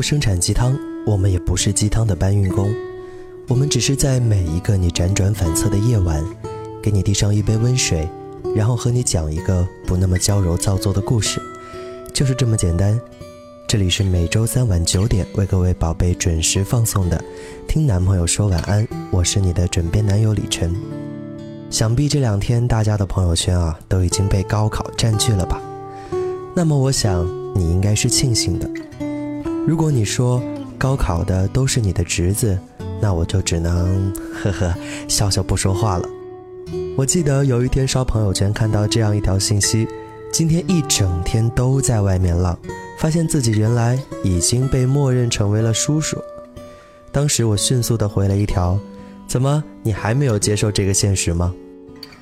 不生产鸡汤，我们也不是鸡汤的搬运工，我们只是在每一个你辗转反侧的夜晚，给你递上一杯温水，然后和你讲一个不那么娇柔造作的故事，就是这么简单。这里是每周三晚九点为各位宝贝准时放送的《听男朋友说晚安》，我是你的枕边男友李晨。想必这两天大家的朋友圈啊都已经被高考占据了吧？那么我想你应该是庆幸的。如果你说高考的都是你的侄子，那我就只能 呵呵笑笑不说话了。我记得有一天刷朋友圈看到这样一条信息：今天一整天都在外面浪。发现自己原来已经被默认成为了叔叔，当时我迅速的回了一条：“怎么你还没有接受这个现实吗？”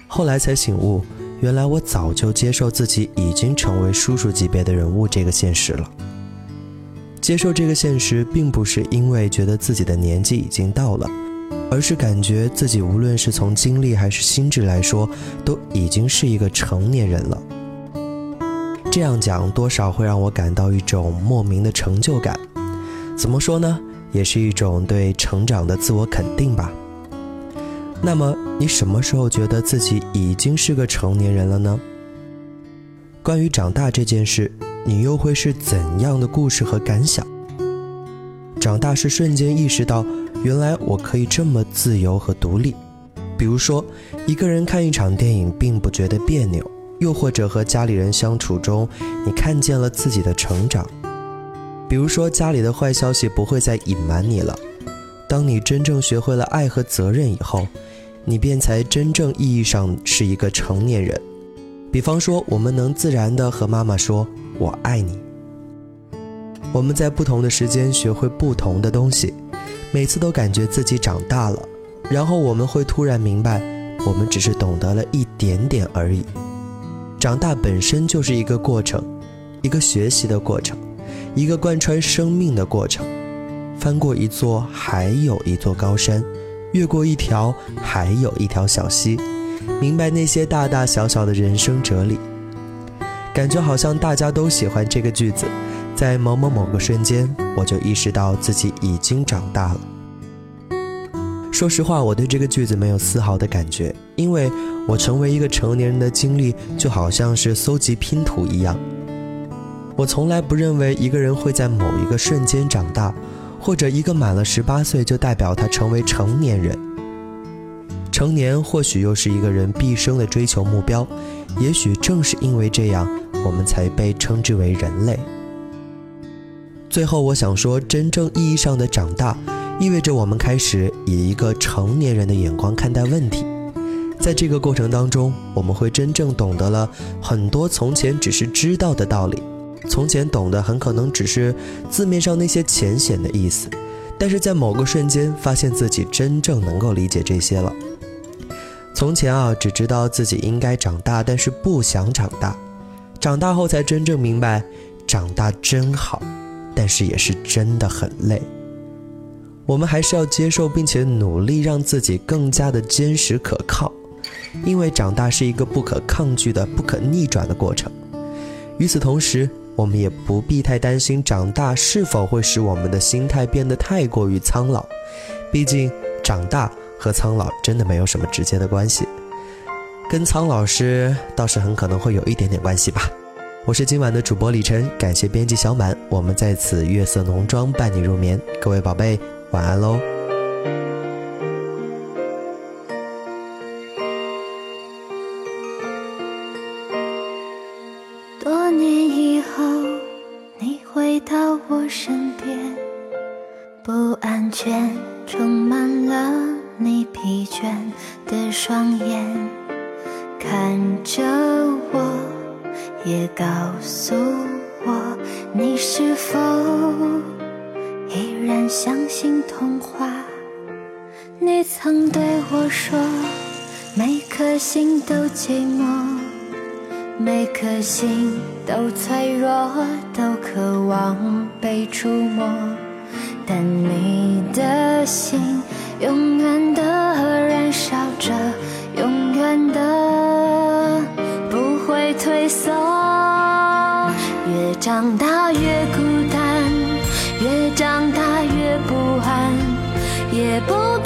后来才醒悟，原来我早就接受自己已经成为叔叔级别的人物这个现实了。接受这个现实，并不是因为觉得自己的年纪已经到了，而是感觉自己无论是从精力还是心智来说，都已经是一个成年人了。这样讲多少会让我感到一种莫名的成就感，怎么说呢？也是一种对成长的自我肯定吧。那么你什么时候觉得自己已经是个成年人了呢？关于长大这件事，你又会是怎样的故事和感想？长大是瞬间意识到，原来我可以这么自由和独立。比如说，一个人看一场电影，并不觉得别扭。又或者和家里人相处中，你看见了自己的成长。比如说，家里的坏消息不会再隐瞒你了。当你真正学会了爱和责任以后，你便才真正意义上是一个成年人。比方说，我们能自然地和妈妈说“我爱你”。我们在不同的时间学会不同的东西，每次都感觉自己长大了。然后我们会突然明白，我们只是懂得了一点点而已。长大本身就是一个过程，一个学习的过程，一个贯穿生命的过程。翻过一座还有一座高山，越过一条还有一条小溪，明白那些大大小小的人生哲理。感觉好像大家都喜欢这个句子，在某某某个瞬间，我就意识到自己已经长大了。说实话，我对这个句子没有丝毫的感觉，因为我成为一个成年人的经历就好像是搜集拼图一样。我从来不认为一个人会在某一个瞬间长大，或者一个满了十八岁就代表他成为成年人。成年或许又是一个人毕生的追求目标，也许正是因为这样，我们才被称之为人类。最后，我想说，真正意义上的长大。意味着我们开始以一个成年人的眼光看待问题，在这个过程当中，我们会真正懂得了很多从前只是知道的道理。从前懂得很可能只是字面上那些浅显的意思，但是在某个瞬间，发现自己真正能够理解这些了。从前啊，只知道自己应该长大，但是不想长大。长大后才真正明白，长大真好，但是也是真的很累。我们还是要接受，并且努力让自己更加的坚实可靠，因为长大是一个不可抗拒的、不可逆转的过程。与此同时，我们也不必太担心长大是否会使我们的心态变得太过于苍老，毕竟长大和苍老真的没有什么直接的关系，跟苍老师倒是很可能会有一点点关系吧。我是今晚的主播李晨，感谢编辑小满，我们在此月色浓妆伴你入眠，各位宝贝。晚安喽。多年以后，你回到我身边，不安全充满了你疲倦的双眼，看着我，也告诉我，你是否？依然相信童话。你曾对我说，每颗心都寂寞，每颗心都脆弱，都渴望被触摸。但你的心永远的越长大越不安也不